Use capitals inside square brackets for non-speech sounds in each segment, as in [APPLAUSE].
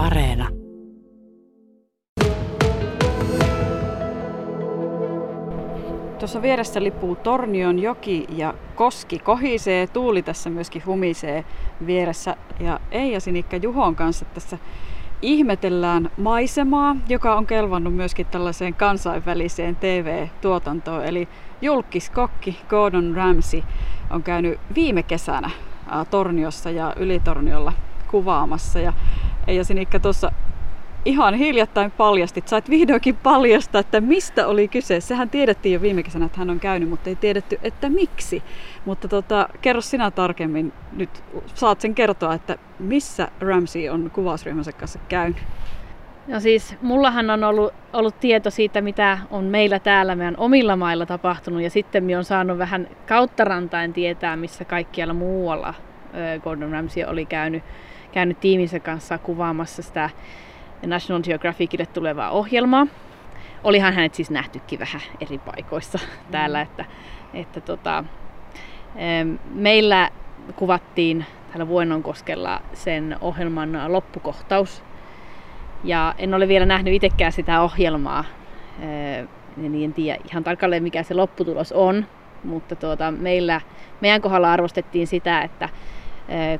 Areena. Tuossa vieressä lipuu Tornion joki ja koski kohisee, tuuli tässä myöskin humisee vieressä. Ja Eija Sinikka Juhon kanssa tässä ihmetellään maisemaa, joka on kelvannut myöskin tällaiseen kansainväliseen TV-tuotantoon. Eli julkiskokki Gordon Ramsay on käynyt viime kesänä Torniossa ja Ylitorniolla kuvaamassa. Ja Eija Sinikka tuossa ihan hiljattain paljastit, sait vihdoinkin paljastaa, että mistä oli kyse. Sehän tiedettiin jo viime kesänä, että hän on käynyt, mutta ei tiedetty, että miksi. Mutta tota, kerro sinä tarkemmin, nyt saat sen kertoa, että missä Ramsey on kuvausryhmänsä kanssa käynyt. No siis, mullahan on ollut, ollut tieto siitä, mitä on meillä täällä meidän omilla mailla tapahtunut, ja sitten minä on saanut vähän kautta rantain tietää, missä kaikkialla muualla Gordon Ramsay oli käynyt, käynyt tiiminsä kanssa kuvaamassa sitä National Geographicille tulevaa ohjelmaa. Olihan hänet siis nähtykin vähän eri paikoissa mm. täällä, että, että tota, meillä kuvattiin täällä Vuonnonkoskella sen ohjelman loppukohtaus. Ja en ole vielä nähnyt itsekään sitä ohjelmaa, niin en tiedä ihan tarkalleen mikä se lopputulos on, mutta tuota, meillä, meidän kohdalla arvostettiin sitä, että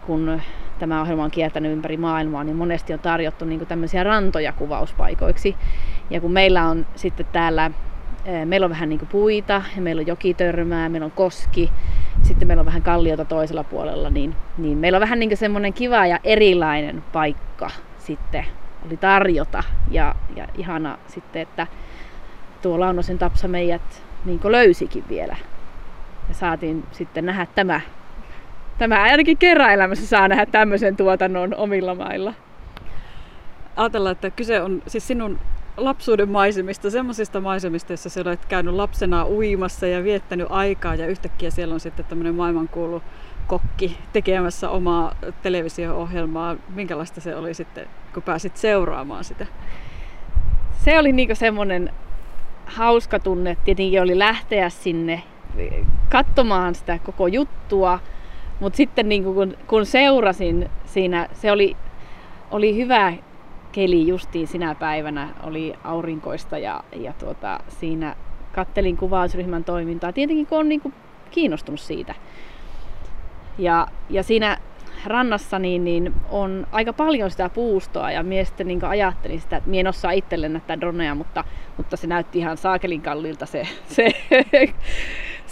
kun tämä ohjelma on kiertänyt ympäri maailmaa, niin monesti on tarjottu niin tämmöisiä rantoja kuvauspaikoiksi. Ja kun meillä on sitten täällä, meillä on vähän niin puita ja meillä on jokitörmää, meillä on koski, sitten meillä on vähän kalliota toisella puolella, niin, niin meillä on vähän niin semmoinen kiva ja erilainen paikka sitten oli tarjota. Ja, ja ihana sitten, että tuo Launosen Tapsa meidät niin löysikin vielä. Ja saatiin sitten nähdä tämä tämä ainakin kerran elämässä saa nähdä tämmöisen tuotannon omilla mailla. Ajatellaan, että kyse on siis sinun lapsuuden maisemista, semmoisista maisemista, joissa sä olet käynyt lapsena uimassa ja viettänyt aikaa ja yhtäkkiä siellä on sitten tämmöinen maailmankuulu kokki tekemässä omaa televisio-ohjelmaa. Minkälaista se oli sitten, kun pääsit seuraamaan sitä? Se oli niinku semmoinen hauska tunne. Tietenkin oli lähteä sinne katsomaan sitä koko juttua, mutta sitten niin kun, kun seurasin siinä, se oli, oli hyvä keli justiin sinä päivänä, oli aurinkoista ja, ja tuota, siinä kattelin kuvausryhmän toimintaa. Tietenkin kun on niin kuin kiinnostunut siitä. Ja, ja siinä rannassa niin, niin on aika paljon sitä puustoa ja mie sitten niin ajattelin sitä, että mie en osaa itselle näyttää droneja, mutta, mutta se näytti ihan saakelin kallilta se, se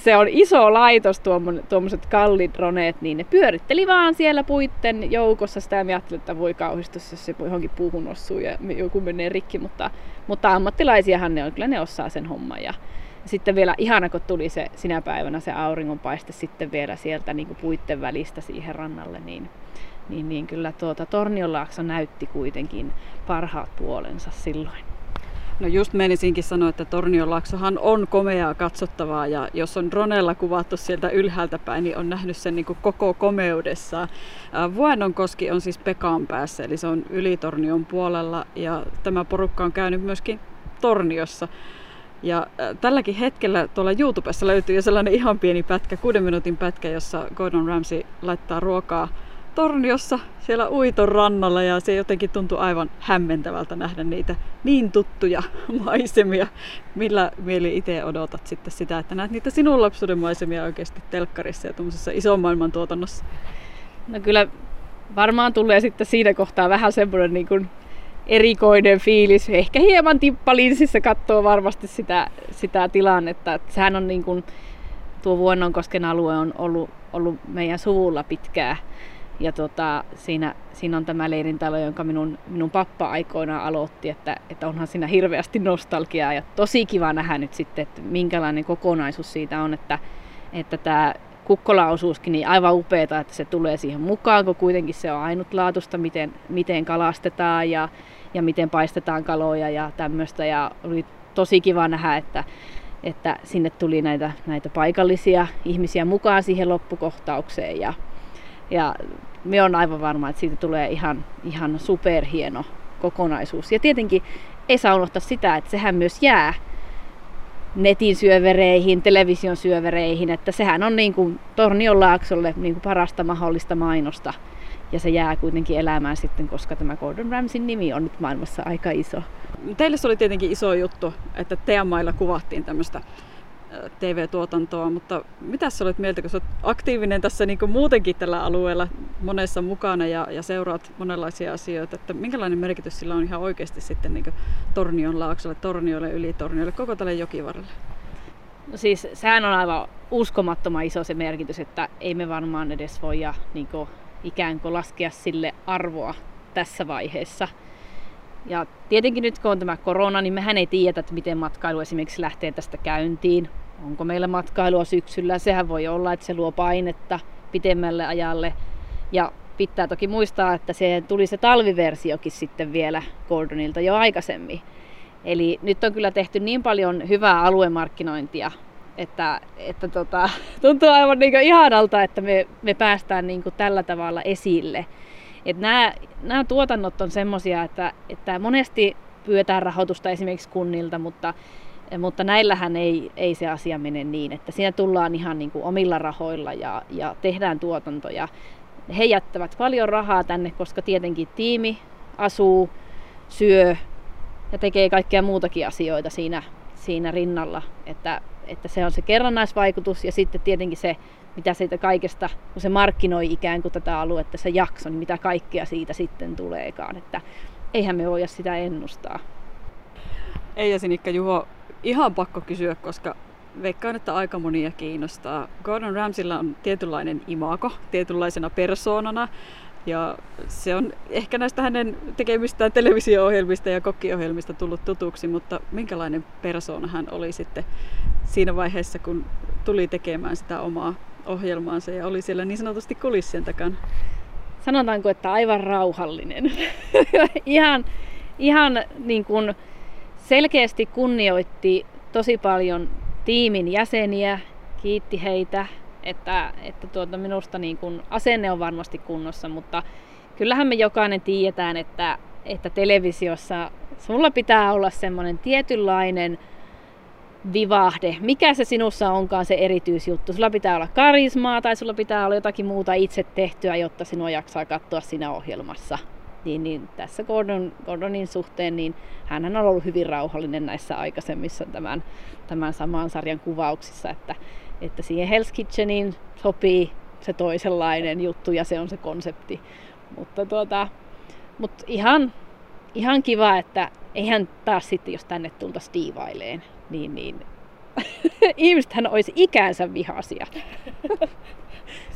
se on iso laitos, tuommoiset kallidroneet, niin ne pyöritteli vaan siellä puitten joukossa. Sitä mä ajattelin, että voi kauhistus, jos se johonkin puuhun osuu ja joku menee rikki, mutta, mutta ammattilaisiahan ne on, kyllä ne osaa sen homman. Ja, sitten vielä ihana, kun tuli se sinä päivänä se auringonpaiste sitten vielä sieltä niin kuin puitten välistä siihen rannalle, niin, niin, niin kyllä tuota Tornionlaakso näytti kuitenkin parhaat puolensa silloin. No just menisinkin sanoa, että Tornionlaaksohan on komeaa katsottavaa ja jos on dronella kuvattu sieltä ylhäältä päin, niin on nähnyt sen niin kuin koko komeudessaan. Vuennonkoski on siis Pekaan päässä, eli se on Ylitornion puolella ja tämä porukka on käynyt myöskin Torniossa. Ja tälläkin hetkellä tuolla YouTubessa löytyy jo sellainen ihan pieni pätkä, kuuden minuutin pätkä, jossa Gordon Ramsay laittaa ruokaa Torniossa siellä Uiton rannalla ja se jotenkin tuntui aivan hämmentävältä nähdä niitä niin tuttuja [LAUGHS] maisemia. Millä mieli itse odotat sitten sitä, että näet niitä sinun lapsuuden maisemia oikeasti telkkarissa ja tuommoisessa ison maailman tuotannossa? No kyllä varmaan tulee sitten siinä kohtaa vähän semmoinen niin kuin erikoinen fiilis. Ehkä hieman tippalinsissä katsoo varmasti sitä, sitä tilannetta. Että sehän on niin kuin, tuo Vuonnonkosken alue on ollut, ollut meidän suvulla pitkää ja tota, siinä, siinä on tämä leirintalo, jonka minun, minun pappa aikoinaan aloitti, että, että onhan siinä hirveästi nostalgiaa ja tosi kiva nähdä nyt sitten, että minkälainen kokonaisuus siitä on, että, että tämä Kukkola-osuuskin, niin aivan upeeta, että se tulee siihen mukaan, kun kuitenkin se on ainutlaatusta, miten, miten kalastetaan ja, ja miten paistetaan kaloja ja tämmöistä. Ja oli tosi kiva nähdä, että, että sinne tuli näitä, näitä paikallisia ihmisiä mukaan siihen loppukohtaukseen. Ja, ja me on aivan varma, että siitä tulee ihan, ihan superhieno kokonaisuus. Ja tietenkin ei saa unohtaa sitä, että sehän myös jää netin syövereihin, television syövereihin, että sehän on niin kuin Tornion laaksolle niin kuin parasta mahdollista mainosta. ja se jää kuitenkin elämään sitten, koska tämä Gordon Ramsin nimi on nyt maailmassa aika iso. Teille se oli tietenkin iso juttu, että teidän mailla kuvattiin tämmöistä TV-tuotantoa, mutta mitä sä olet mieltä, kun sä olet aktiivinen tässä niin kuin muutenkin tällä alueella monessa mukana ja, ja seuraat monenlaisia asioita, että minkälainen merkitys sillä on ihan oikeasti sitten niin Tornion laaksolle, Torniolle, yli Torniolle, koko tälle jokivarrelle? No siis sehän on aivan uskomattoman iso se merkitys, että ei me varmaan edes voi ja, niin kuin, ikään kuin laskea sille arvoa tässä vaiheessa. Ja tietenkin nyt kun on tämä korona, niin mehän ei tiedä, että miten matkailu esimerkiksi lähtee tästä käyntiin. Onko meillä matkailua syksyllä? Sehän voi olla, että se luo painetta pitemmälle ajalle. Ja pitää toki muistaa, että se tuli se talviversiokin sitten vielä Gordonilta jo aikaisemmin. Eli nyt on kyllä tehty niin paljon hyvää aluemarkkinointia, että, että tota, [LAUGHS] tuntuu aivan niin ihanalta, että me, me päästään niin tällä tavalla esille. Et nämä, nämä tuotannot on semmoisia, että, että monesti pyydetään rahoitusta esimerkiksi kunnilta, mutta, mutta näillähän ei, ei se asia mene niin, että siinä tullaan ihan niin kuin omilla rahoilla ja, ja tehdään tuotantoja. He jättävät paljon rahaa tänne, koska tietenkin tiimi asuu, syö ja tekee kaikkea muutakin asioita siinä, siinä rinnalla. Että, että se on se kerrannaisvaikutus ja sitten tietenkin se mitä siitä kaikesta, kun se markkinoi ikään kuin tätä aluetta, se jakso, niin mitä kaikkea siitä sitten tuleekaan. Että eihän me voida sitä ennustaa. Ei ja Sinikka Juho, ihan pakko kysyä, koska veikkaan, että aika monia kiinnostaa. Gordon Ramsilla on tietynlainen imako, tietynlaisena persoonana. Ja se on ehkä näistä hänen tekemistään televisio-ohjelmista ja kokkiohjelmista tullut tutuksi, mutta minkälainen persoona hän oli sitten siinä vaiheessa, kun tuli tekemään sitä omaa ohjelmaansa ja oli siellä niin sanotusti kulissien takana? Sanotaanko, että aivan rauhallinen. [LAUGHS] ihan ihan niin kuin selkeästi kunnioitti tosi paljon tiimin jäseniä, kiitti heitä, että, että tuota, minusta niin kuin asenne on varmasti kunnossa, mutta kyllähän me jokainen tiedetään, että, että televisiossa sulla pitää olla semmoinen tietynlainen vivahde. Mikä se sinussa onkaan se erityisjuttu? Sulla pitää olla karismaa tai sulla pitää olla jotakin muuta itse tehtyä, jotta sinua jaksaa katsoa siinä ohjelmassa. Niin, niin tässä Gordon, Gordonin suhteen, niin hän on ollut hyvin rauhallinen näissä aikaisemmissa tämän, tämän saman sarjan kuvauksissa, että, että siihen Hell's Kitcheniin sopii se toisenlainen juttu ja se on se konsepti. Mutta tuota, mutta ihan, ihan kiva, että eihän taas sitten, jos tänne tultaisiin tiivaileen, niin, niin [LAUGHS] ihmisethän olisi ikänsä vihaisia.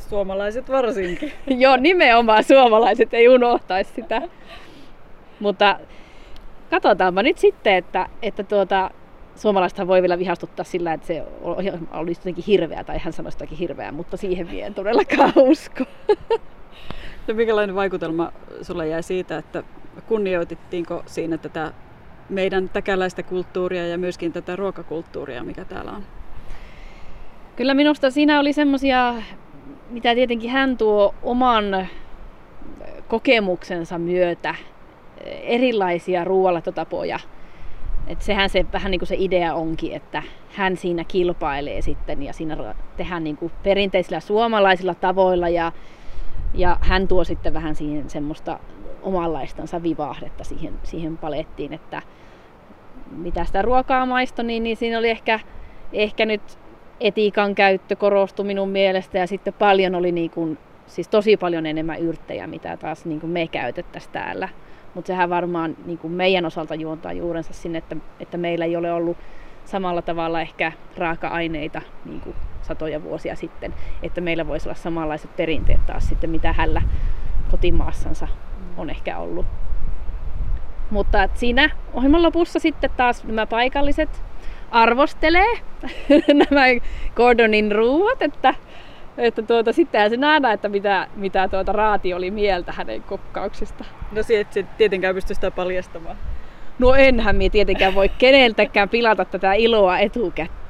Suomalaiset varsinkin. [LAUGHS] Joo, nimenomaan suomalaiset ei unohtaisi sitä. Mutta katsotaanpa nyt sitten, että, että tuota, suomalaisethan voi vielä vihastuttaa sillä, että se olisi jotenkin hirveä, tai hän sanoisi jotakin hirveää, mutta siihen vie en todellakaan [LAUGHS] usko. No, minkälainen vaikutelma sulle jäi siitä, että kunnioitettiinko siinä tätä meidän täkäläistä kulttuuria ja myöskin tätä ruokakulttuuria, mikä täällä on? Kyllä minusta siinä oli semmoisia, mitä tietenkin hän tuo oman kokemuksensa myötä, erilaisia ruoanlaittotapoja. Et sehän se vähän niin kuin se idea onkin, että hän siinä kilpailee sitten ja siinä tehdään niin kuin perinteisillä suomalaisilla tavoilla ja, ja hän tuo sitten vähän siihen semmoista omanlaistansa vivahdetta siihen, siihen palettiin, että mitä sitä ruokaa maistoi, niin, niin siinä oli ehkä, ehkä nyt etiikan käyttö korostui minun mielestä ja sitten paljon oli niin kuin, siis tosi paljon enemmän yrttejä, mitä taas niin kuin me käytettäisiin täällä. Mutta sehän varmaan niin kuin meidän osalta juontaa juurensa sinne, että, että meillä ei ole ollut samalla tavalla ehkä raaka-aineita niin kuin satoja vuosia sitten, että meillä voisi olla samanlaiset perinteet taas sitten, mitä hällä kotimaassansa on ehkä ollut. Mutta että siinä ohjelman lopussa sitten taas nämä paikalliset arvostelee [LAUGHS] nämä Gordonin ruuat, että, että tuota, sittenhän se nähdään, että mitä, mitä tuota Raati oli mieltä hänen kokkauksista. No se et tietenkään pysty sitä paljastamaan. No enhän minä tietenkään voi keneltäkään pilata tätä iloa etukäteen